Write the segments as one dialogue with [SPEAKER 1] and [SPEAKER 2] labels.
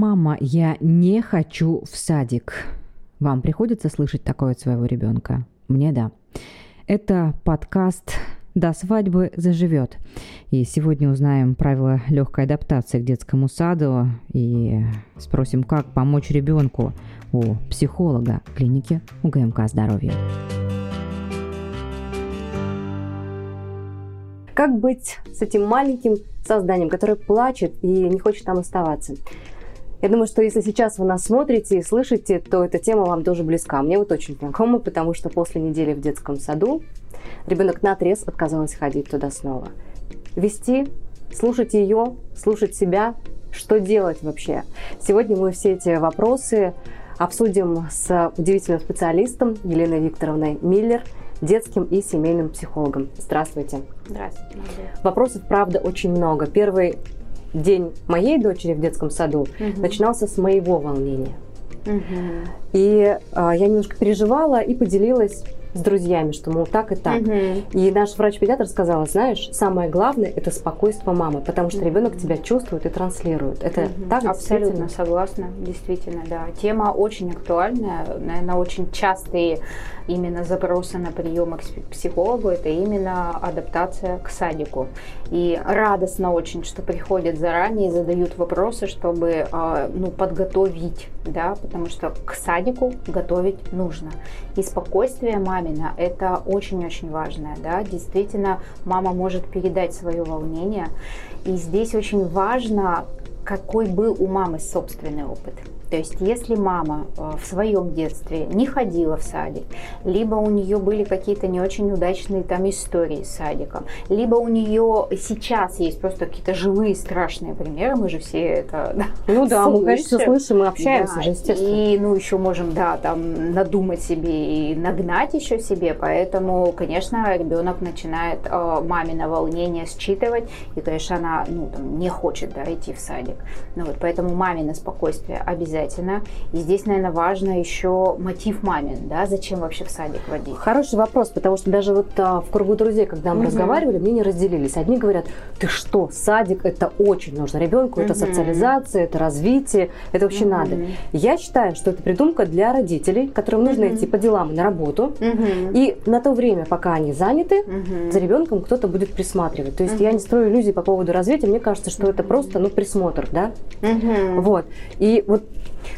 [SPEAKER 1] Мама, я не хочу в садик. Вам приходится слышать такое от своего ребенка? Мне да. Это подкаст до свадьбы заживет. И сегодня узнаем правила легкой адаптации к детскому саду и спросим, как помочь ребенку у психолога клиники УГМК здоровья.
[SPEAKER 2] Как быть с этим маленьким созданием, которое плачет и не хочет там оставаться? Я думаю, что если сейчас вы нас смотрите и слышите, то эта тема вам тоже близка. Мне вот очень знакома, потому что после недели в детском саду ребенок на отрез отказалась ходить туда снова. Вести, слушать ее, слушать себя, что делать вообще? Сегодня мы все эти вопросы обсудим с удивительным специалистом Еленой Викторовной Миллер, детским и семейным психологом. Здравствуйте.
[SPEAKER 3] Здравствуйте.
[SPEAKER 2] Вопросов, правда, очень много. Первый день моей дочери в детском саду угу. начинался с моего волнения. Угу. И э, я немножко переживала и поделилась с друзьями, что, мол, так и так. Угу. И наш врач-педиатр сказала, знаешь, самое главное – это спокойствие мамы, потому что ребенок тебя чувствует и транслирует. Это угу. так
[SPEAKER 3] Абсолютно согласна, действительно, да. Тема очень актуальная, наверное, очень частые именно запросы на приемы к психологу – это именно адаптация к садику. И радостно очень, что приходят заранее и задают вопросы, чтобы а, ну, подготовить, да, потому что к садику готовить нужно. И спокойствие мамина, это очень-очень важное, да, действительно, мама может передать свое волнение, и здесь очень важно, какой был у мамы собственный опыт. То есть, если мама э, в своем детстве не ходила в садик, либо у нее были какие-то не очень удачные там истории с садиком, либо у нее сейчас есть просто какие-то живые страшные примеры, мы же все это да,
[SPEAKER 2] Ну да, слышим. мы, конечно, слышим, мы общаемся да, же, естественно.
[SPEAKER 3] И, ну, еще можем, да, там, надумать себе и нагнать еще себе, поэтому, конечно, ребенок начинает э, мамино волнение считывать, и, конечно, она, ну, там, не хочет, да, идти в садик. Ну, вот, поэтому мамино спокойствие обязательно обязательно. И здесь, наверное, важно еще мотив мамин, да, зачем вообще в садик водить?
[SPEAKER 2] Хороший вопрос, потому что даже вот а, в кругу друзей, когда мы угу. разговаривали, мне не разделились. Одни говорят, ты что, садик это очень нужно ребенку, угу. это социализация, это развитие, это вообще угу. надо. Я считаю, что это придумка для родителей, которым нужно угу. идти по делам и на работу, угу. и на то время, пока они заняты, угу. за ребенком кто-то будет присматривать. То есть угу. я не строю иллюзий по поводу развития, мне кажется, что это просто, ну, присмотр, да? Угу. Вот. И вот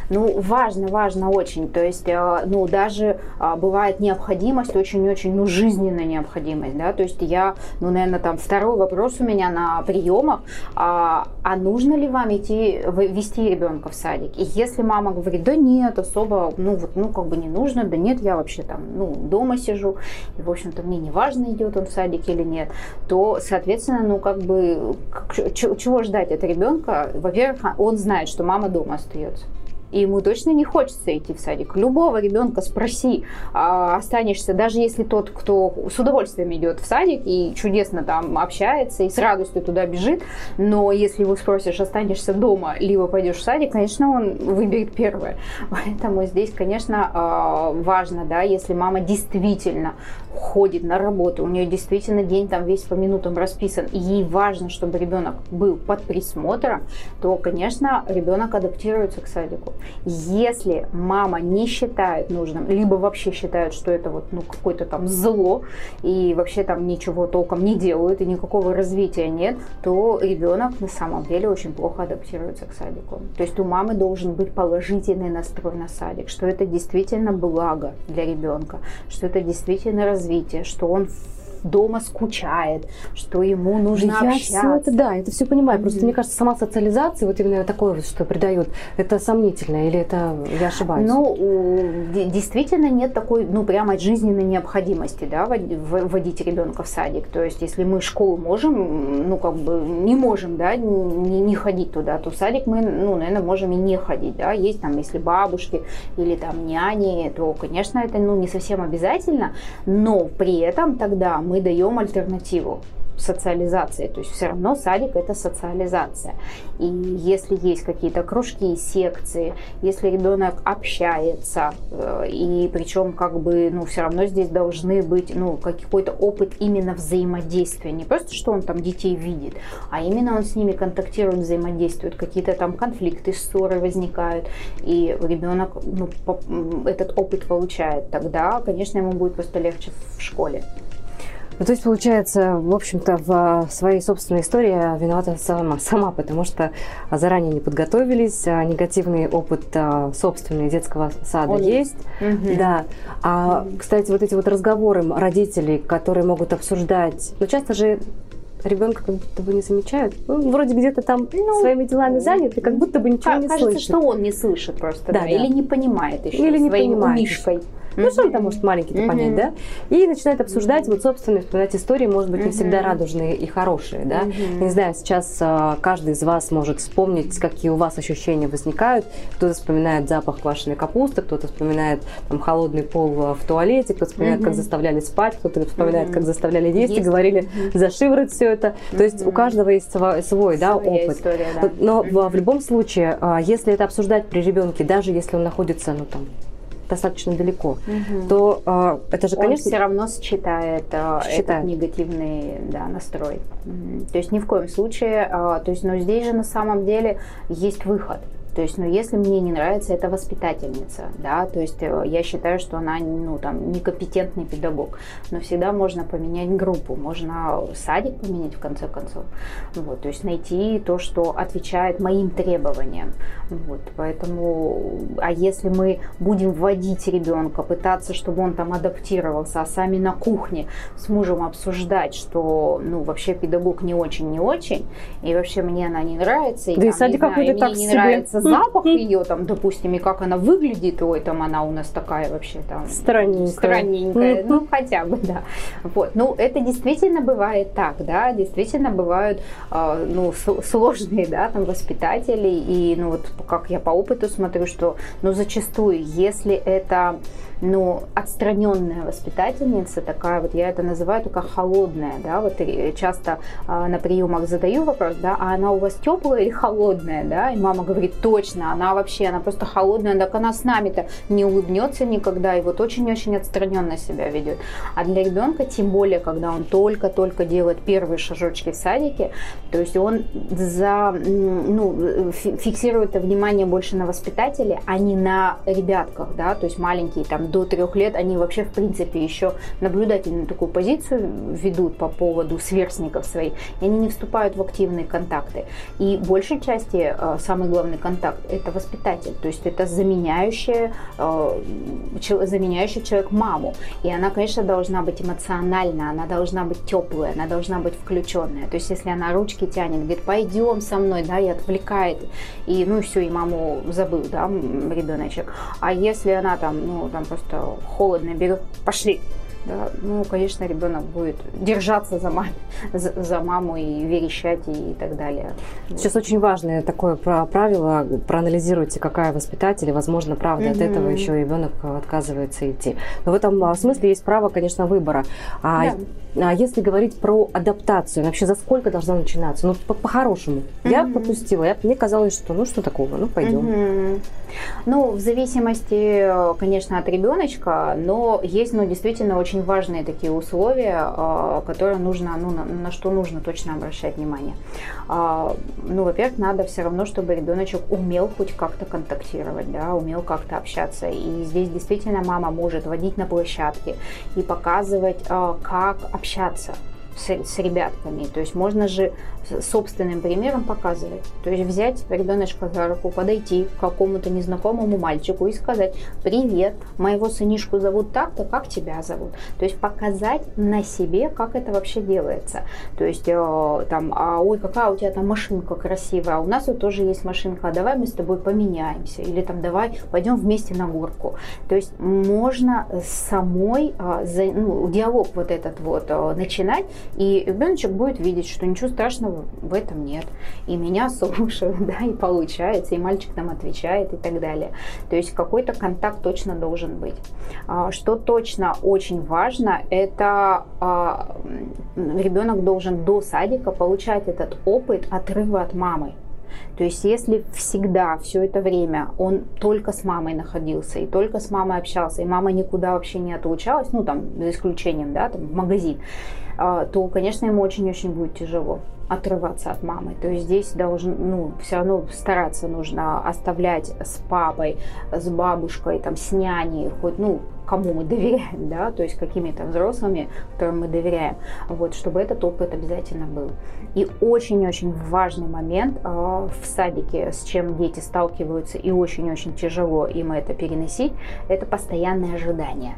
[SPEAKER 3] ну, важно, важно очень. То есть, э, ну, даже а, бывает необходимость, очень-очень, ну, жизненная необходимость, да. То есть я, ну, наверное, там второй вопрос у меня на приемах, а, а нужно ли вам идти, вести ребенка в садик? И если мама говорит, да нет, особо, ну, вот, ну, как бы не нужно, да нет, я вообще там, ну, дома сижу, и, в общем-то, мне не важно, идет он в садик или нет, то, соответственно, ну, как бы, чего ждать от ребенка? Во-первых, он знает, что мама дома остается и ему точно не хочется идти в садик. Любого ребенка спроси, а, останешься, даже если тот, кто с удовольствием идет в садик и чудесно там общается и с радостью туда бежит, но если его спросишь, останешься дома, либо пойдешь в садик, конечно, он выберет первое. Поэтому здесь, конечно, а, важно, да, если мама действительно ходит на работу, у нее действительно день там весь по минутам расписан, и ей важно, чтобы ребенок был под присмотром, то, конечно, ребенок адаптируется к садику. Если мама не считает нужным, либо вообще считает, что это вот ну, какое-то там зло, и вообще там ничего толком не делают, и никакого развития нет, то ребенок на самом деле очень плохо адаптируется к садику. То есть у мамы должен быть положительный настрой на садик, что это действительно благо для ребенка, что это действительно развитие, что он дома скучает, что ему нужно
[SPEAKER 2] я
[SPEAKER 3] общаться.
[SPEAKER 2] Все это, да, это все понимаю. Mm-hmm. Просто мне кажется, сама социализация, вот именно такое вот, что придает, это сомнительно или это я ошибаюсь?
[SPEAKER 3] Ну, действительно нет такой, ну, прямо жизненной необходимости, да, вводить ребенка в садик. То есть, если мы школу можем, ну, как бы не можем, да, не, не ходить туда, то в садик мы, ну, наверное, можем и не ходить, да. Есть там, если бабушки или там няни, то, конечно, это, ну, не совсем обязательно, но при этом тогда мы даем альтернативу социализацией. То есть все равно садик это социализация. И если есть какие-то кружки, секции, если ребенок общается, э, и причем как бы, ну, все равно здесь должны быть, ну, какой-то опыт именно взаимодействия. Не просто, что он там детей видит, а именно он с ними контактирует, взаимодействует, какие-то там конфликты, ссоры возникают, и ребенок ну, этот опыт получает. Тогда, конечно, ему будет просто легче в школе.
[SPEAKER 2] Ну, то есть, получается, в общем-то, в своей собственной истории виновата сама, сама, потому что заранее не подготовились, а негативный опыт а, собственный детского сада Он есть. Угу. Да. А, кстати, вот эти вот разговоры родителей, которые могут обсуждать, ну, часто же ребенка как будто бы не замечают. Ну, вроде где-то там ну, своими делами занят, и как будто бы ничего
[SPEAKER 3] кажется,
[SPEAKER 2] не
[SPEAKER 3] слышит.
[SPEAKER 2] Кажется,
[SPEAKER 3] что он не слышит просто, да, да, да. или не понимает еще или не своим понимает. умишкой.
[SPEAKER 2] Ну, что он там может маленький-то понять, да? И начинает обсуждать вот собственные, вспоминать истории, может быть, не всегда радужные и хорошие, да? Не знаю, сейчас а, каждый из вас может вспомнить, какие у вас ощущения возникают. Кто-то вспоминает запах квашеной капусты, кто-то вспоминает там холодный пол в туалете, кто-то вспоминает, как заставляли спать, кто-то вспоминает, как заставляли есть, и говорили за шиворот все это. То есть у каждого есть свой, да, опыт. Но в любом случае, а, если это обсуждать при ребенке, даже если он находится, ну там, достаточно далеко, угу. то э, это же, конечно...
[SPEAKER 3] Он все равно считает, э, считает. этот негативный да, настрой. Угу. То есть ни в коем случае, э, то есть, но здесь же на самом деле есть выход. То есть, ну, если мне не нравится эта воспитательница, да, то есть э, я считаю, что она, ну, там, некомпетентный педагог, но всегда можно поменять группу, можно садик поменять в конце концов, вот, то есть найти то, что отвечает моим требованиям, вот, поэтому, а если мы будем вводить ребенка, пытаться, чтобы он там адаптировался, а сами на кухне с мужем обсуждать, что, ну, вообще педагог не очень, не очень, и вообще мне она не нравится, и,
[SPEAKER 2] да там, и садик какой-то так
[SPEAKER 3] не себе. нравится запах ее, там, допустим, и как она выглядит, ой, там она у нас такая вообще там
[SPEAKER 2] странненькая,
[SPEAKER 3] странненькая. Ну хотя бы, да. Вот, ну это действительно бывает так, да, действительно бывают, э, ну сложные, да, там воспитатели. И, ну вот как я по опыту смотрю, что, ну зачастую, если это но отстраненная воспитательница, такая вот, я это называю такая холодная, да, вот часто а, на приемах задаю вопрос, да, а она у вас теплая или холодная, да, и мама говорит, точно, она вообще, она просто холодная, так она с нами-то не улыбнется никогда, и вот очень-очень отстраненно себя ведет. А для ребенка, тем более, когда он только-только делает первые шажочки в садике, то есть он за, ну, фиксирует внимание больше на воспитателе, а не на ребятках, да, то есть маленькие там до трех лет они вообще, в принципе, еще наблюдательную такую позицию ведут по поводу сверстников своих, и они не вступают в активные контакты. И в большей части э, самый главный контакт – это воспитатель, то есть это заменяющий, э, заменяющий человек маму. И она, конечно, должна быть эмоциональна, она должна быть теплая, она должна быть включенная. То есть если она ручки тянет, говорит, пойдем со мной, да, и отвлекает, и ну все, и маму забыл, да, ребеночек. А если она там, ну, там просто холодно берет, пошли, да, ну, конечно, ребенок будет держаться за, мам, за, за маму и верещать и, и так далее.
[SPEAKER 2] Сейчас очень важное такое правило, проанализируйте, какая воспитатель, и, возможно, правда, mm-hmm. от этого еще ребенок отказывается идти. Но в этом а, смысле есть право, конечно, выбора. А, да. а если говорить про адаптацию, вообще за сколько должна начинаться? Ну, по-хорошему. Mm-hmm. Я пропустила, я, мне казалось, что ну что такого, ну пойдем. Mm-hmm.
[SPEAKER 3] Ну, в зависимости, конечно, от ребеночка, но есть, ну, действительно очень важные такие условия, а, которые нужно, ну, на, на что нужно точно обращать внимание. А, ну, во-первых, надо все равно, чтобы ребеночек умел хоть как-то контактировать, да, умел как-то общаться. И здесь действительно мама может водить на площадке и показывать, а, как общаться с, с ребятками. То есть можно же собственным примером показывать. То есть взять ребеночка за руку, подойти к какому-то незнакомому мальчику и сказать, привет, моего сынишку зовут так-то, как тебя зовут. То есть показать на себе, как это вообще делается. То есть э, там, а, ой, какая у тебя там машинка красивая, а у нас вот тоже есть машинка, а давай мы с тобой поменяемся. Или там давай пойдем вместе на горку. То есть можно самой э, ну, диалог вот этот вот э, начинать И ребеночек будет видеть, что ничего страшного в этом нет. И меня слушают, да, и получается, и мальчик там отвечает и так далее. То есть какой-то контакт точно должен быть. А, что точно очень важно, это а, ребенок должен до садика получать этот опыт отрыва от мамы. То есть если всегда, все это время он только с мамой находился и только с мамой общался, и мама никуда вообще не отлучалась, ну там за исключением, да, там в магазин, а, то, конечно, ему очень-очень будет тяжело отрываться от мамы. То есть здесь должен, ну, все равно стараться нужно оставлять с папой, с бабушкой, там, с няней, хоть, ну, кому мы доверяем, да, то есть какими-то взрослыми, которым мы доверяем, вот, чтобы этот опыт обязательно был. И очень-очень важный момент э, в садике, с чем дети сталкиваются, и очень-очень тяжело им это переносить, это постоянное ожидание.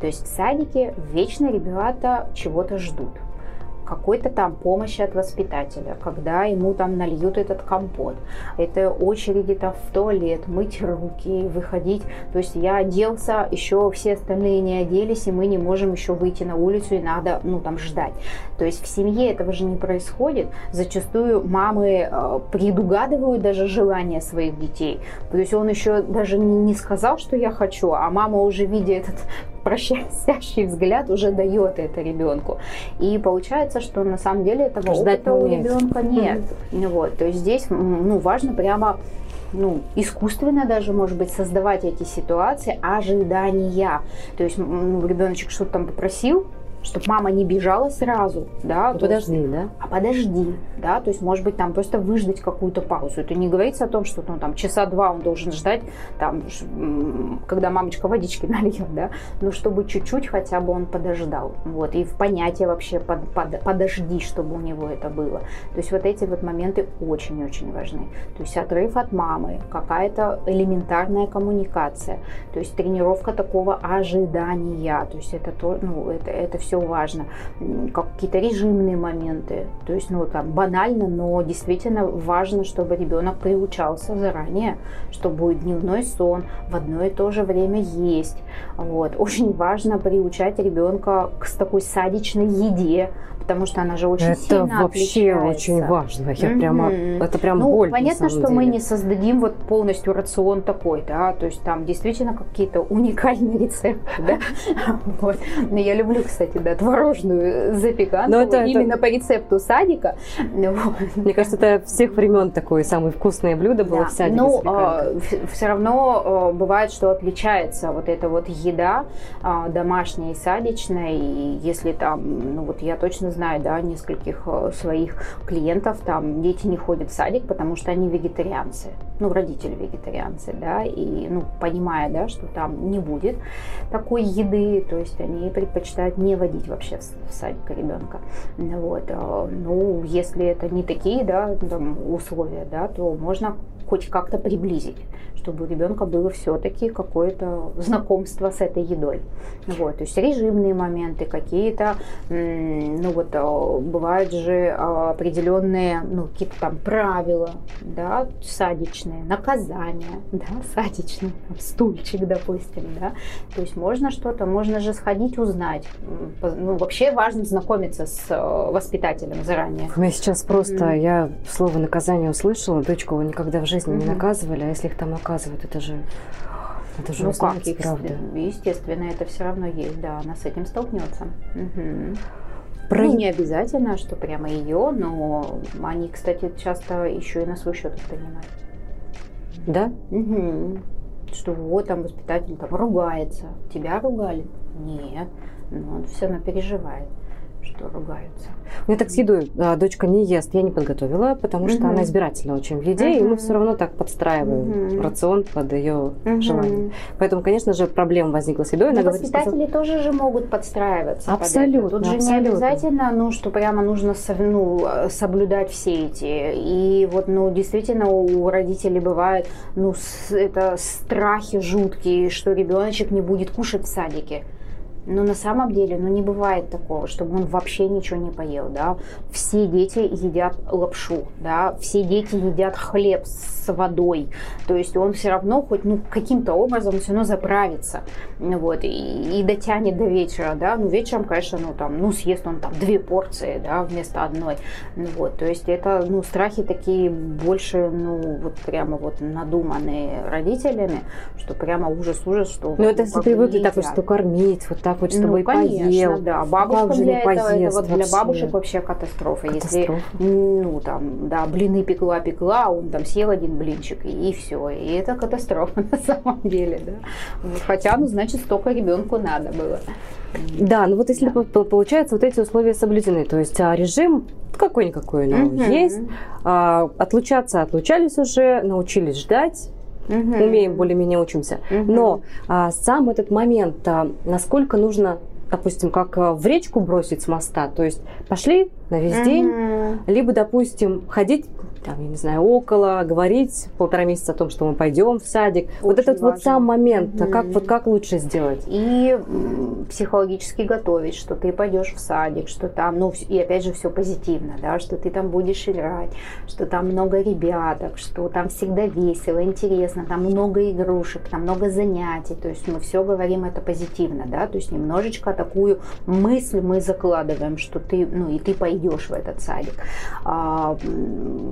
[SPEAKER 3] То есть в садике вечно ребята чего-то ждут какой-то там помощи от воспитателя, когда ему там нальют этот компот. Это очереди там в туалет, мыть руки, выходить. То есть я оделся, еще все остальные не оделись, и мы не можем еще выйти на улицу, и надо, ну, там, ждать. То есть в семье этого же не происходит. Зачастую мамы э, предугадывают даже желания своих детей. То есть он еще даже не, сказал, что я хочу, а мама уже видя этот прощающий взгляд уже дает это ребенку. И получается, что на самом деле этого Ждать опыта у ребенка нет. Mm-hmm. Вот, то есть здесь ну, важно прямо ну, искусственно даже, может быть, создавать эти ситуации ожидания. То есть ну, ребеночек что-то там попросил, чтобы мама не бежала сразу, да.
[SPEAKER 2] Подожди, есть, да?
[SPEAKER 3] А подожди, да, то есть, может быть, там просто выждать какую-то паузу. Это не говорится о том, что ну, там часа два он должен ждать, там, когда мамочка водички нальет, да, но чтобы чуть-чуть хотя бы он подождал, вот, и в понятие вообще под, под, подожди, чтобы у него это было. То есть вот эти вот моменты очень-очень важны. То есть отрыв от мамы, какая-то элементарная коммуникация, то есть тренировка такого ожидания, то есть это то, ну, это, это все все важно, какие-то режимные моменты. То есть, ну, там, банально, но действительно важно, чтобы ребенок приучался заранее, что будет дневной сон, в одно и то же время есть. Вот. Очень важно приучать ребенка к такой садичной еде, потому что она же очень
[SPEAKER 2] это
[SPEAKER 3] сильно
[SPEAKER 2] вообще
[SPEAKER 3] отличается.
[SPEAKER 2] очень важно. Я mm-hmm. прямо, это прям
[SPEAKER 3] ну,
[SPEAKER 2] боль.
[SPEAKER 3] Понятно, что
[SPEAKER 2] деле.
[SPEAKER 3] мы не создадим вот полностью рацион такой, да, то есть там действительно какие-то уникальные рецепты, да. Вот. Но я люблю, кстати, да, творожную запеканку это, именно по рецепту садика.
[SPEAKER 2] Мне кажется, это всех времен такое самое вкусное блюдо было в садике.
[SPEAKER 3] Ну, а, все равно а, бывает, что отличается вот эта вот еда а, домашняя и садичная, и если там, ну вот я точно знаю, да, нескольких э, своих клиентов, там дети не ходят в садик, потому что они вегетарианцы, ну, родители вегетарианцы, да, и, ну, понимая, да, что там не будет такой еды, то есть они предпочитают не водить вообще в садик ребенка, вот, э, ну, если это не такие, да, там, условия, да, то можно хоть как-то приблизить, чтобы у ребенка было все-таки какое-то знакомство с этой едой. Вот, то есть режимные моменты, какие-то, ну вот, а, бывают же определенные, ну, какие-то там правила, да, садичные, наказания, да, садичные, стульчик, допустим, да. То есть можно что-то, можно же сходить узнать. Ну, вообще важно знакомиться с э, воспитателем заранее.
[SPEAKER 2] У меня сейчас просто, mm. я слово наказание услышала, дочку никогда в жизни жизни не наказывали, а если их там наказывают, это же это же
[SPEAKER 3] ну как, их, правда. Естественно, это все равно есть, да, она с этим столкнется. Угу. Про... Ну, не обязательно, что прямо ее, но они, кстати, часто еще и на свой счет принимают.
[SPEAKER 2] Да?
[SPEAKER 3] Угу. Что вот там воспитатель там ругается. Тебя ругали? Нет. Но он все равно переживает что ругаются.
[SPEAKER 2] У меня так с едой а, дочка не ест, я не подготовила, потому что угу. она избирательна очень в еде, угу. и мы все равно так подстраиваем угу. рацион под ее угу. желание. Поэтому, конечно же, проблема возникла с едой.
[SPEAKER 3] Но воспитатели сказала... тоже же могут подстраиваться.
[SPEAKER 2] Абсолютно.
[SPEAKER 3] Под Тут же
[SPEAKER 2] абсолютно.
[SPEAKER 3] не обязательно, ну, что прямо нужно ну, соблюдать все эти. И вот, ну, действительно, у родителей бывает, ну, это страхи жуткие, что ребеночек не будет кушать в садике Но на самом деле, ну не бывает такого, чтобы он вообще ничего не поел, да. Все дети едят лапшу, да, все дети едят хлеб с водой. То есть он все равно хоть ну каким-то образом все равно заправится, вот, и, и дотянет до вечера, да. Ну вечером, конечно, ну там, ну съест он там две порции, да, вместо одной, ну, вот. То есть это, ну страхи такие больше, ну вот прямо вот надуманные родителями, что прямо ужас-ужас, что.
[SPEAKER 2] Ну это если привыкли так вот, что кормить, вот так так вот, чтобы ну, конечно, поел.
[SPEAKER 3] да. Бабушка для этого, это вот для бабушек вообще катастрофа. катастрофа. Если, ну, там, да, блины пекла, пекла, он там съел один блинчик, и, и все. И это катастрофа на самом деле, да. Хотя, ну, значит, столько ребенку надо было.
[SPEAKER 2] Да, ну вот если да. получается вот эти условия соблюдены, то есть а, режим какой-никакой, но угу. есть, а, отлучаться отлучались уже, научились ждать, угу. умеем, более-менее учимся. Угу. Но а, сам этот момент, а, насколько нужно допустим, как а, в речку бросить с моста. То есть пошли на весь mm-hmm. день, либо, допустим, ходить там, я не знаю, около, говорить полтора месяца о том, что мы пойдем в садик. Очень вот этот важно. вот сам момент, mm-hmm. как, вот как лучше сделать?
[SPEAKER 3] И психологически готовить, что ты пойдешь в садик, что там, ну, и опять же, все позитивно, да, что ты там будешь играть, что там много ребяток, что там всегда весело, интересно, там много игрушек, там много занятий, то есть мы все говорим это позитивно, да, то есть немножечко такую мысль мы закладываем, что ты, ну, и ты пойдешь в этот садик. А,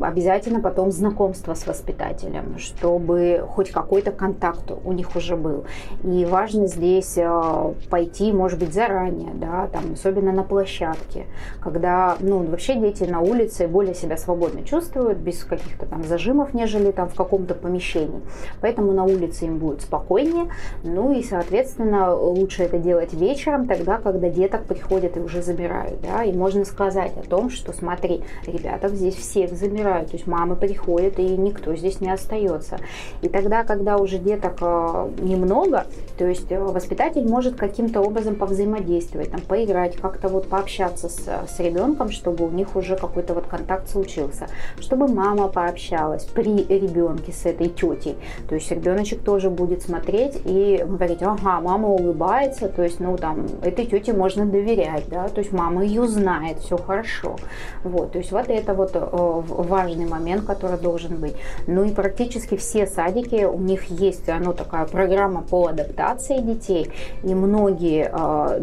[SPEAKER 3] обязательно потом знакомство с воспитателем, чтобы хоть какой-то контакт у них уже был. И важно здесь э, пойти, может быть, заранее, да, там, особенно на площадке, когда, ну, вообще дети на улице более себя свободно чувствуют, без каких-то там зажимов, нежели там в каком-то помещении. Поэтому на улице им будет спокойнее, ну и, соответственно, лучше это делать вечером, тогда, когда деток приходят и уже забирают, да, и можно сказать о том, что смотри, ребята здесь всех забирают, то есть мамы приходят, и никто здесь не остается. И тогда, когда уже деток э, немного, то есть э, воспитатель может каким-то образом повзаимодействовать, там, поиграть, как-то вот пообщаться с, с ребенком, чтобы у них уже какой-то вот контакт случился, чтобы мама пообщалась при ребенке с этой тетей. То есть ребеночек тоже будет смотреть и говорить, ага, мама улыбается, то есть, ну, там, этой тете можно доверять, да, то есть мама ее знает, все хорошо. Вот, то есть вот это вот э, важный момент, который должен быть. Ну и практически все садики, у них есть ну, такая программа по адаптации детей, и многие э,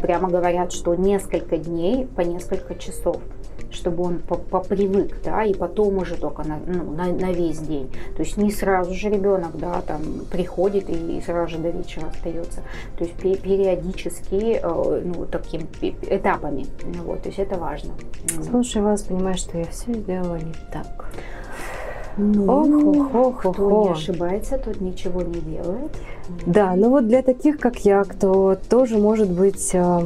[SPEAKER 3] прямо говорят, что несколько дней по несколько часов чтобы он попривык, да, и потом уже только на, ну, на, на весь день. То есть не сразу же ребенок, да, там приходит и, и сразу же до вечера остается. То есть периодически, э, ну, такими этапами. Ну, вот, то есть это важно.
[SPEAKER 2] Слушай вас, понимаешь, что я все сделала не так.
[SPEAKER 3] Ну, ох, ох, ох, кто ох. не ошибается, тот ничего не делает.
[SPEAKER 2] Да, ну вот для таких, как я, кто тоже может быть э,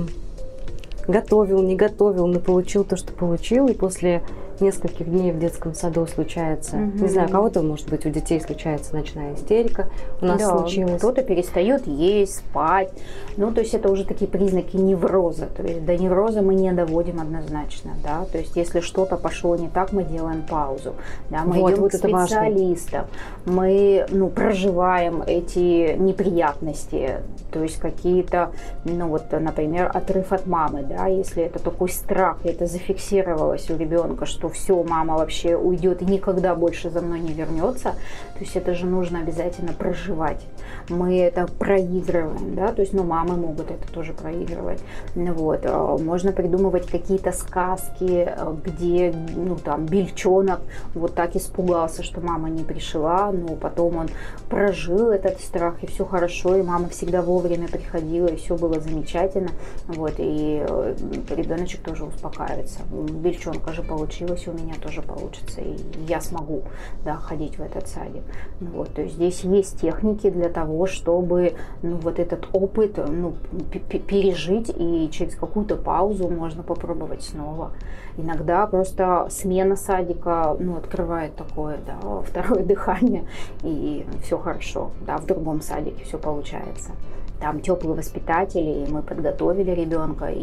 [SPEAKER 2] готовил, не готовил, но получил то, что получил, и после нескольких дней в детском саду случается, угу. не знаю, у кого-то, может быть, у детей случается ночная истерика, у нас да, случилось.
[SPEAKER 3] Кто-то перестает есть, спать. Ну, то есть это уже такие признаки невроза. То есть до невроза мы не доводим однозначно, да. То есть если что-то пошло не так, мы делаем паузу. Да, мы вот, идем вот к специалистам, мы ну, проживаем эти неприятности, то есть какие-то, ну вот, например, отрыв от мамы, да, если это такой страх, это зафиксировалось у ребенка, что все, мама вообще уйдет и никогда больше за мной не вернется. То есть это же нужно обязательно проживать. Мы это проигрываем, да, то есть, ну, мамы могут это тоже проигрывать. Вот. А, можно придумывать какие-то сказки, а, где, ну, там, бельчонок вот так испугался, что мама не пришла, но потом он прожил этот страх, и все хорошо, и мама всегда вовремя приходила, и все было замечательно. Вот, и э, ребеночек тоже успокаивается. Бельчонка же получилось получилось, у меня тоже получится, и я смогу да, ходить в этот садик. Вот, то есть здесь есть техники для того, чтобы ну, вот этот опыт ну, пережить, и через какую-то паузу можно попробовать снова. Иногда просто смена садика ну, открывает такое да, второе дыхание, и все хорошо, да, в другом садике все получается там теплые воспитатели, мы подготовили ребенка, и,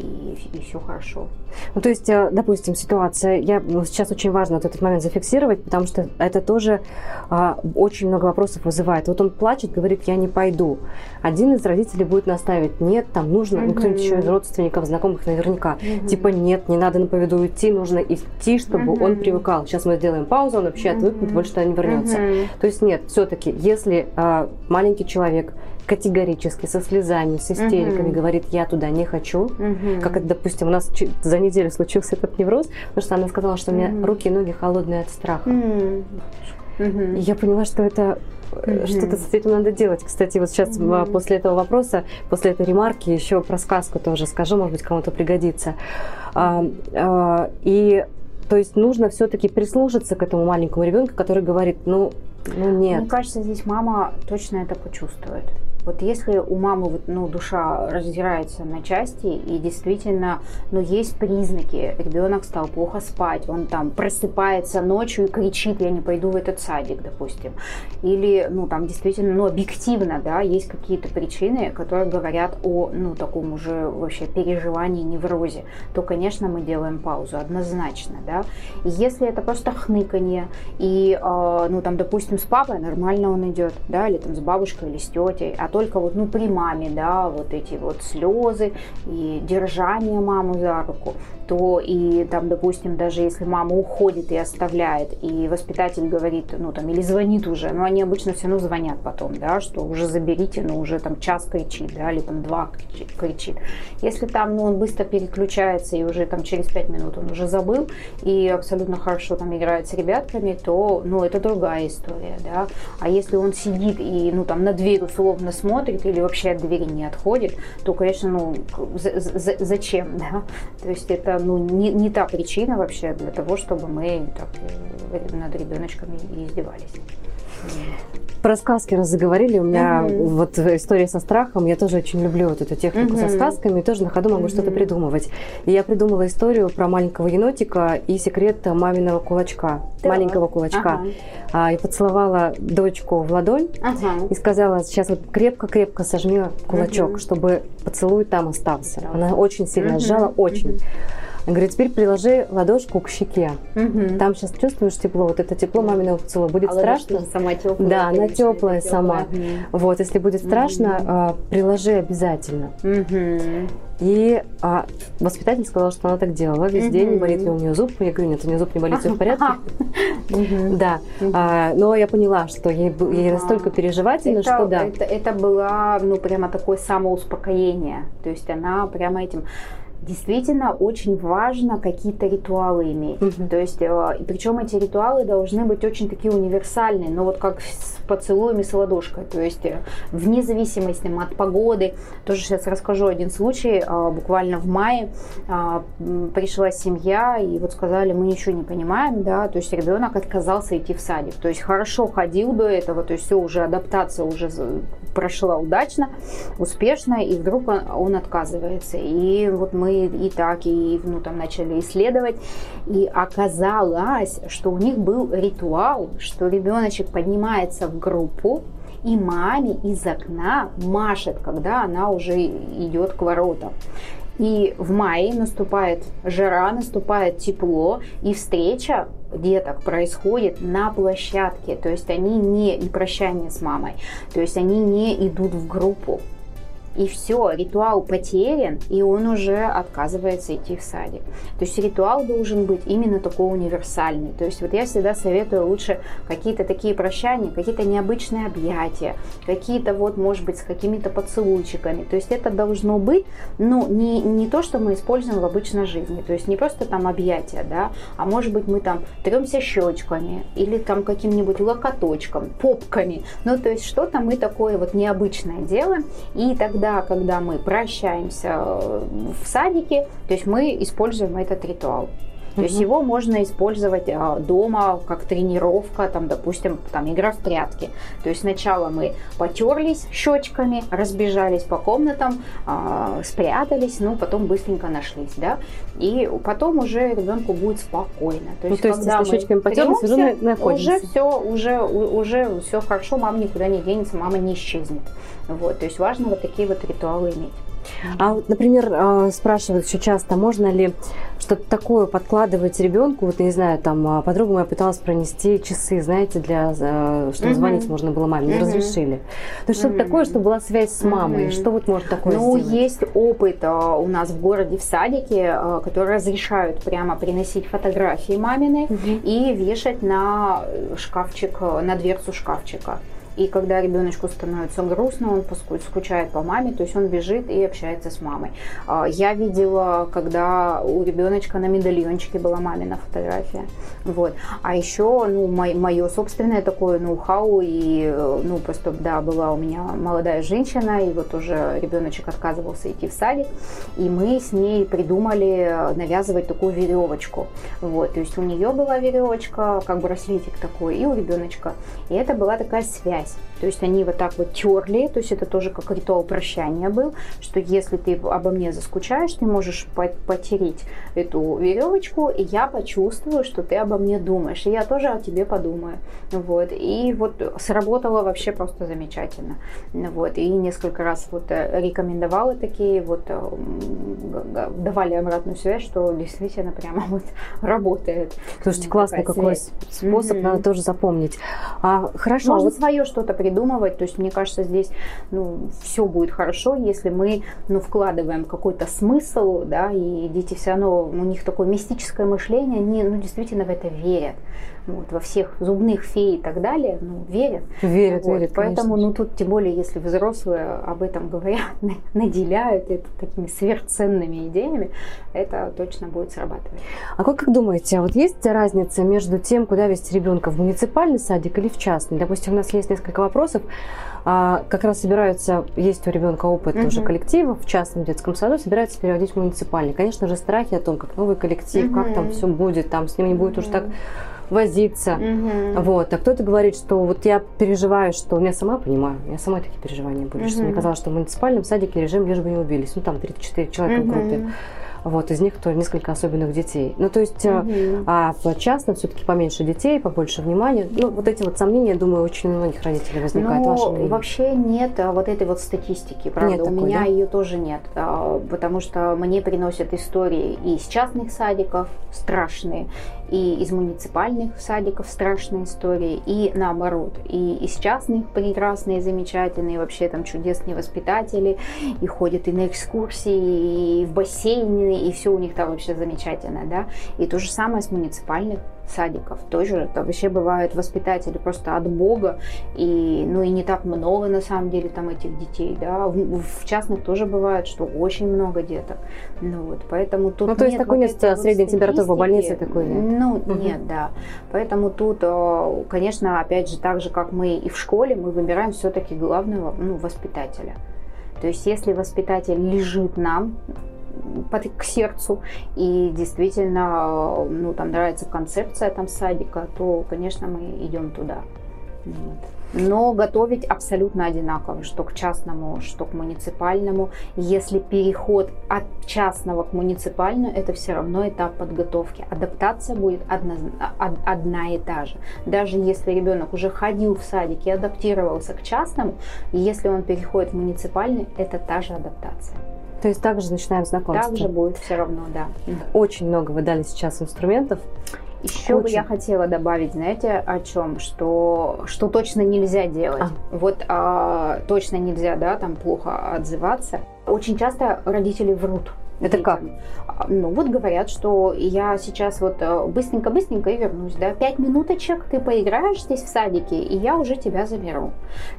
[SPEAKER 3] и все хорошо.
[SPEAKER 2] Ну, то есть, э, допустим, ситуация, я вот сейчас очень важно вот этот момент зафиксировать, потому что это тоже а, очень много вопросов вызывает. Вот он плачет, говорит, я не пойду. Один из родителей будет наставить, нет, там нужно, ну, кто-нибудь еще из родственников, знакомых наверняка, типа, нет, не надо на поведу идти, нужно идти, чтобы он привыкал. Сейчас мы сделаем паузу, он вообще отвыкнет, больше туда не вернется. То есть нет, все-таки, если а, маленький человек категорически со слезами, с истериками угу. говорит, я туда не хочу. Угу. Как это, допустим, у нас за неделю случился этот невроз, потому что она сказала, что у меня руки и ноги холодные от страха. Угу. И я поняла, что это mm что-то с этим надо делать. Кстати, вот сейчас mm после этого вопроса, после этой ремарки еще про сказку тоже скажу, может быть, кому-то пригодится. А, а, и то есть нужно все-таки прислушаться к этому маленькому ребенку, который говорит, ну, ну нет.
[SPEAKER 3] Мне кажется, здесь мама точно это почувствует. Вот если у мамы вот, ну, душа раздирается на части, и действительно ну, есть признаки, ребенок стал плохо спать, он там просыпается ночью и кричит, я не пойду в этот садик, допустим. Или, ну, там действительно, ну, объективно, да, есть какие-то причины, которые говорят о, ну, таком уже вообще переживании, неврозе, то, конечно, мы делаем паузу, однозначно, да. И если это просто хныканье, и, э, ну, там, допустим, с папой нормально он идет, да, или там с бабушкой или с тетей, а только вот, ну, при маме, да, вот эти вот слезы и держание маму за руку, то и там, допустим, даже если мама уходит и оставляет, и воспитатель говорит, ну, там, или звонит уже, но они обычно все равно звонят потом, да, что уже заберите, ну, уже там час кричит, да, или там два кричит. Если там, ну, он быстро переключается, и уже там через пять минут он уже забыл, и абсолютно хорошо там играет с ребятками, то, ну, это другая история, да. А если он сидит и, ну, там, на дверь условно смотрит или вообще от двери не отходит, то, конечно, ну, зачем, да? То есть это, ну, не, не та причина вообще для того, чтобы мы так э, над ребеночками издевались.
[SPEAKER 2] Про сказки раз заговорили, у меня mm-hmm. вот история со страхом, я тоже очень люблю вот эту технику mm-hmm. со сказками, и тоже на ходу могу mm-hmm. что-то придумывать. И я придумала историю про маленького енотика и секрет маминого кулачка, да. маленького кулачка. Ага. А, и поцеловала дочку в ладонь ага. и сказала, сейчас вот крепко-крепко сожми кулачок, mm-hmm. чтобы поцелуй там остался. Она очень сильно mm-hmm. сжала, очень. Mm-hmm. Говорит, теперь приложи ладошку к щеке. Угу. Там сейчас чувствуешь тепло, вот это тепло маминого поцелуя. Будет а страшно?
[SPEAKER 3] сама теплая.
[SPEAKER 2] Да, она теплая сама. Угу. Вот, если будет страшно, угу. приложи обязательно. Угу. И а, воспитатель сказал, что она так делала весь mm-hmm. день, болит ли у нее зуб. Я говорю, нет, у нее зуб не болит, все в порядке. Да. А, но я поняла, что ей, ей настолько переживательно, что да.
[SPEAKER 3] Это, это было, ну, прямо такое самоуспокоение. То есть она прямо этим действительно очень важно какие-то ритуалы иметь. Угу. То есть, э, причем эти ритуалы должны быть очень такие универсальные, но вот как с поцелуями с ладошкой. То есть, э, вне зависимости от погоды. Тоже сейчас расскажу один случай. Э, буквально в мае пришла семья, и вот сказали, мы ничего не понимаем, да, то есть ребенок отказался идти в садик. То есть, хорошо ходил до этого, то есть, все, уже адаптация уже прошла удачно, успешно, и вдруг он, он отказывается. И вот мы и так, и ну, там начали исследовать, и оказалось, что у них был ритуал, что ребеночек поднимается в группу, и маме из окна машет, когда она уже идет к воротам. И в мае наступает жара, наступает тепло, и встреча деток происходит на площадке. То есть они не и прощание с мамой, то есть они не идут в группу и все, ритуал потерян, и он уже отказывается идти в садик. То есть ритуал должен быть именно такой универсальный. То есть вот я всегда советую лучше какие-то такие прощания, какие-то необычные объятия, какие-то вот, может быть, с какими-то поцелуйчиками. То есть это должно быть, ну, не, не то, что мы используем в обычной жизни. То есть не просто там объятия, да, а может быть мы там тремся щечками или там каким-нибудь локоточком, попками. Ну, то есть что-то мы такое вот необычное делаем, и тогда тогда, когда мы прощаемся э, в садике, то есть мы используем этот ритуал. То есть его можно использовать а, дома как тренировка, там, допустим, там игра в прятки. То есть сначала мы потерлись щечками, разбежались по комнатам, а, спрятались, ну потом быстренько нашлись, да, и потом уже ребенку будет спокойно.
[SPEAKER 2] То ну, есть, ну, то когда есть, мы щечками потерлись, уже
[SPEAKER 3] находимся. Уже все, уже, уже все хорошо, мама никуда не денется, мама не исчезнет. Вот, то есть важно вот такие вот ритуалы иметь.
[SPEAKER 2] А вот, например, э, спрашивают еще часто, можно ли что-то такое подкладывать ребенку, вот, не знаю, там, а, подруга моя пыталась пронести часы, знаете, для, э, чтобы звонить можно было маме, не разрешили. То есть что-то такое, чтобы была связь с мамой, что вот может такое
[SPEAKER 3] Ну,
[SPEAKER 2] сделать?
[SPEAKER 3] есть опыт а, у нас в городе, в садике, а, который разрешают прямо приносить фотографии мамины и вешать на шкафчик, на дверцу шкафчика. И когда ребеночку становится грустно, он скучает по маме, то есть он бежит и общается с мамой. А, Я видела, когда у ребеночка на медальончике была мамина фотография. Вот. А еще, ну, мое собственное такое ноу-хау, и, ну, просто, да, была у меня молодая женщина, и вот уже ребеночек отказывался идти в садик, и мы с ней придумали навязывать такую веревочку. Вот, то есть у нее была веревочка, как браслетик такой, и у ребеночка. И это была такая связь. То есть они вот так вот терли, то есть это тоже как ритуал прощания был, что если ты обо мне заскучаешь, ты можешь по- потереть эту веревочку, и я почувствую, что ты обо мне думаешь, и я тоже о тебе подумаю. Вот. И вот сработало вообще просто замечательно. Вот. И несколько раз вот э, рекомендовала такие, вот э, давали обратную связь, что действительно прямо вот работает.
[SPEAKER 2] Слушайте, классный какой
[SPEAKER 3] связь.
[SPEAKER 2] способ,
[SPEAKER 3] Мгм.
[SPEAKER 2] надо тоже запомнить. А, хорошо, а
[SPEAKER 3] Можно
[SPEAKER 2] вот
[SPEAKER 3] свое что-то придумывать, то есть мне кажется, здесь ну, все будет хорошо, если мы ну, вкладываем какой-то смысл, да, и дети все равно, у них такое мистическое мышление, они ну, действительно в это верят. Вот, во всех зубных фей и так далее, ну, верят.
[SPEAKER 2] верят,
[SPEAKER 3] Вот,
[SPEAKER 2] верят,
[SPEAKER 3] Поэтому,
[SPEAKER 2] конечно.
[SPEAKER 3] ну, тут, тем более, если взрослые об этом говорят, наделяют это такими сверхценными идеями, это точно будет срабатывать.
[SPEAKER 2] А как, как думаете, а вот есть разница между тем, куда вести ребенка, в муниципальный садик или в частный? Допустим, у нас есть несколько вопросов. А, как раз собираются, есть у ребенка опыт
[SPEAKER 3] Мгм.
[SPEAKER 2] тоже коллектива в частном детском саду, собираются переводить в муниципальный. Конечно же, страхи о том, как новый коллектив, как там все будет, там с ним не будет уж так. Возиться.
[SPEAKER 3] Мгм.
[SPEAKER 2] Вот, а кто-то говорит, что вот я переживаю, что я сама понимаю, у меня самой такие переживания были, что мне казалось, что в муниципальном садике режим лишь бы не убились. Ну, там 34 человека в группе. Вот, из них то несколько особенных детей. Ну, то есть,
[SPEAKER 3] Мгм.
[SPEAKER 2] а в частном все-таки поменьше детей, побольше внимания. Ну, вот эти вот сомнения, думаю, очень у многих родителей возникают.
[SPEAKER 3] Ну, вообще нет а, вот этой вот статистики, правда.
[SPEAKER 2] Нет
[SPEAKER 3] У
[SPEAKER 2] такой,
[SPEAKER 3] меня
[SPEAKER 2] да?
[SPEAKER 3] ее тоже нет, а, потому что мне приносят истории и из частных садиков страшные, и из муниципальных садиков страшные истории, и наоборот, и из частных прекрасные, замечательные, вообще там чудесные воспитатели, и ходят и на экскурсии, и в бассейны, и все у них там вообще замечательно, да. И то же самое с муниципальных садиков. Тоже там вообще бывают воспитатели просто от Бога, и, ну, и не так много на самом деле там этих детей, да. В, в частных тоже бывает, что очень много деток. Ну, вот, поэтому тут
[SPEAKER 2] Ну, то есть такой
[SPEAKER 3] вот
[SPEAKER 2] нет средней температуры по больнице такой нет?
[SPEAKER 3] Ну,
[SPEAKER 2] Мгм.
[SPEAKER 3] нет, да. Поэтому тут, э, конечно, опять же, так же, как мы и в школе, мы выбираем все-таки главного ну, воспитателя. То есть, если воспитатель лежит нам к сердцу и действительно, ну, там нравится концепция там садика, то, конечно, мы идем туда. Вот. Но готовить абсолютно одинаково, что к частному, что к муниципальному. Если переход от частного к муниципальному, это все равно этап подготовки. Адаптация будет одна, од- одна и та же. Даже если ребенок уже ходил в садик и адаптировался к частному, если он переходит в муниципальный, это та же адаптация.
[SPEAKER 2] То есть также начинаем знакомство.
[SPEAKER 3] Также будет все равно, да.
[SPEAKER 2] Очень много вы дали сейчас инструментов.
[SPEAKER 3] Еще бы
[SPEAKER 2] Очень.
[SPEAKER 3] я хотела добавить, знаете, о чем? Что, что точно нельзя делать.
[SPEAKER 2] А.
[SPEAKER 3] Вот а, точно нельзя, да, там плохо отзываться. Очень часто родители врут.
[SPEAKER 2] Это как?
[SPEAKER 3] А, Ну, вот говорят, что я сейчас вот э, быстренько-быстренько и вернусь, да, пять минуточек ты поиграешь здесь в садике, и я уже тебя заберу.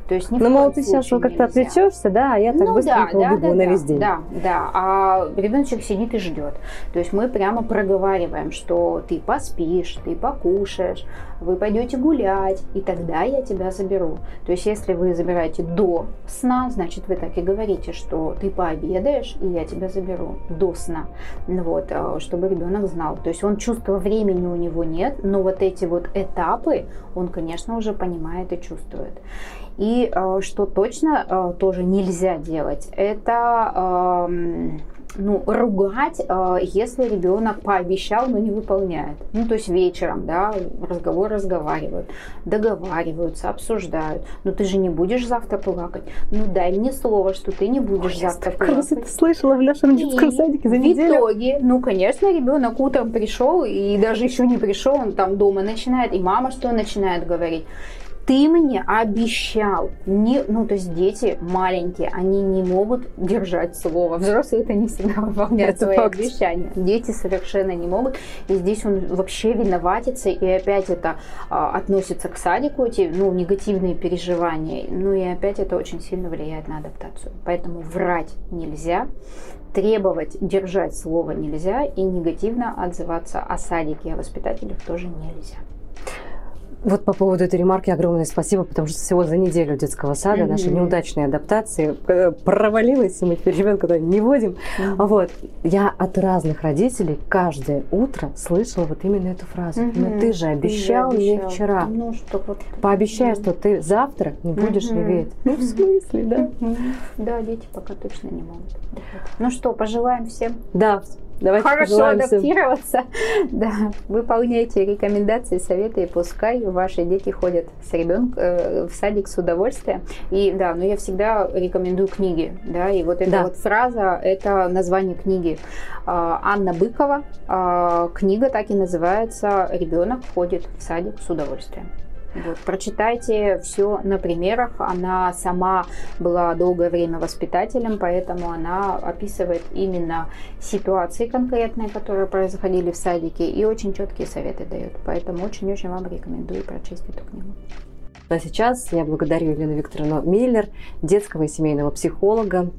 [SPEAKER 3] То есть ни
[SPEAKER 2] Ну, мол, ты сейчас вот как-то отвлечешься, да, а я так
[SPEAKER 3] Ну
[SPEAKER 2] быстренько
[SPEAKER 3] да,
[SPEAKER 2] убегу
[SPEAKER 3] да,
[SPEAKER 2] на
[SPEAKER 3] да,
[SPEAKER 2] весь день.
[SPEAKER 3] Да, да. А ребеночек сидит и ждет. То есть мы прямо проговариваем, что ты поспишь, ты покушаешь, вы пойдете гулять, и тогда я тебя заберу. То есть если вы забираете до сна, значит вы так и говорите, что ты пообедаешь, и я тебя заберу до сна. Ну Вот, а, чтобы ребенок знал. То есть он чувства времени у него нет, но вот эти вот этапы он, конечно, уже понимает и чувствует. И э, что точно э, тоже нельзя делать, это эм, ну, ругать, э, если ребенок пообещал, но не выполняет. Ну, то есть вечером, да, разговор разговаривают, договариваются, обсуждают. Ну, ты же не будешь завтра плакать. Ну, дай мне слово, что ты не будешь Ой, завтра
[SPEAKER 2] я плакать. Я слышала в нашем детском и садике за неделю.
[SPEAKER 3] В итоге, ну, конечно, ребенок утром пришел и даже еще не пришел, он там дома начинает, и мама что начинает говорить? Ты мне обещал. Не, ну, то есть дети маленькие, они не могут держать слово. Взрослые это не всегда выполняют это свои факт. обещания. Дети совершенно не могут. И здесь он вообще виноватится, и опять это а, относится к садику, эти ну, негативные переживания. Ну и опять это очень сильно влияет на адаптацию. Поэтому врать нельзя требовать держать слово нельзя и негативно отзываться о садике о воспитателях тоже нельзя.
[SPEAKER 2] Вот по поводу этой ремарки огромное спасибо, потому что всего за неделю детского сада mm-hmm. наши неудачные адаптации э, провалилась, и мы теперь ребенка туда не водим. Mm-hmm. Вот. Я от разных родителей каждое утро слышала вот именно эту фразу. Mm-hmm. Но ты же обещал, ты же обещал. мне вчера. Ну, что вот... Пообещай, mm-hmm. что ты завтра не будешь mm-hmm. реветь.
[SPEAKER 3] Ну, в смысле, да? Mm-hmm. Да, дети пока точно не могут. Ну что, пожелаем всем?
[SPEAKER 2] Да,
[SPEAKER 3] Давайте Хорошо адаптироваться. Да, выполняйте рекомендации, советы, и пускай ваши дети ходят с ребенком э, в садик с удовольствием. И да, но я всегда рекомендую книги, да, и вот эта да. вот фраза, это название книги. А, Анна Быкова, а, книга так и называется «Ребенок ходит в садик с удовольствием». Вот, прочитайте все на примерах. Она сама была долгое время воспитателем, поэтому она описывает именно ситуации конкретные, которые происходили в садике, и очень четкие советы дает. Поэтому очень-очень вам рекомендую прочесть эту книгу.
[SPEAKER 2] А сейчас я благодарю Елену Викторовну Миллер, детского и семейного психолога,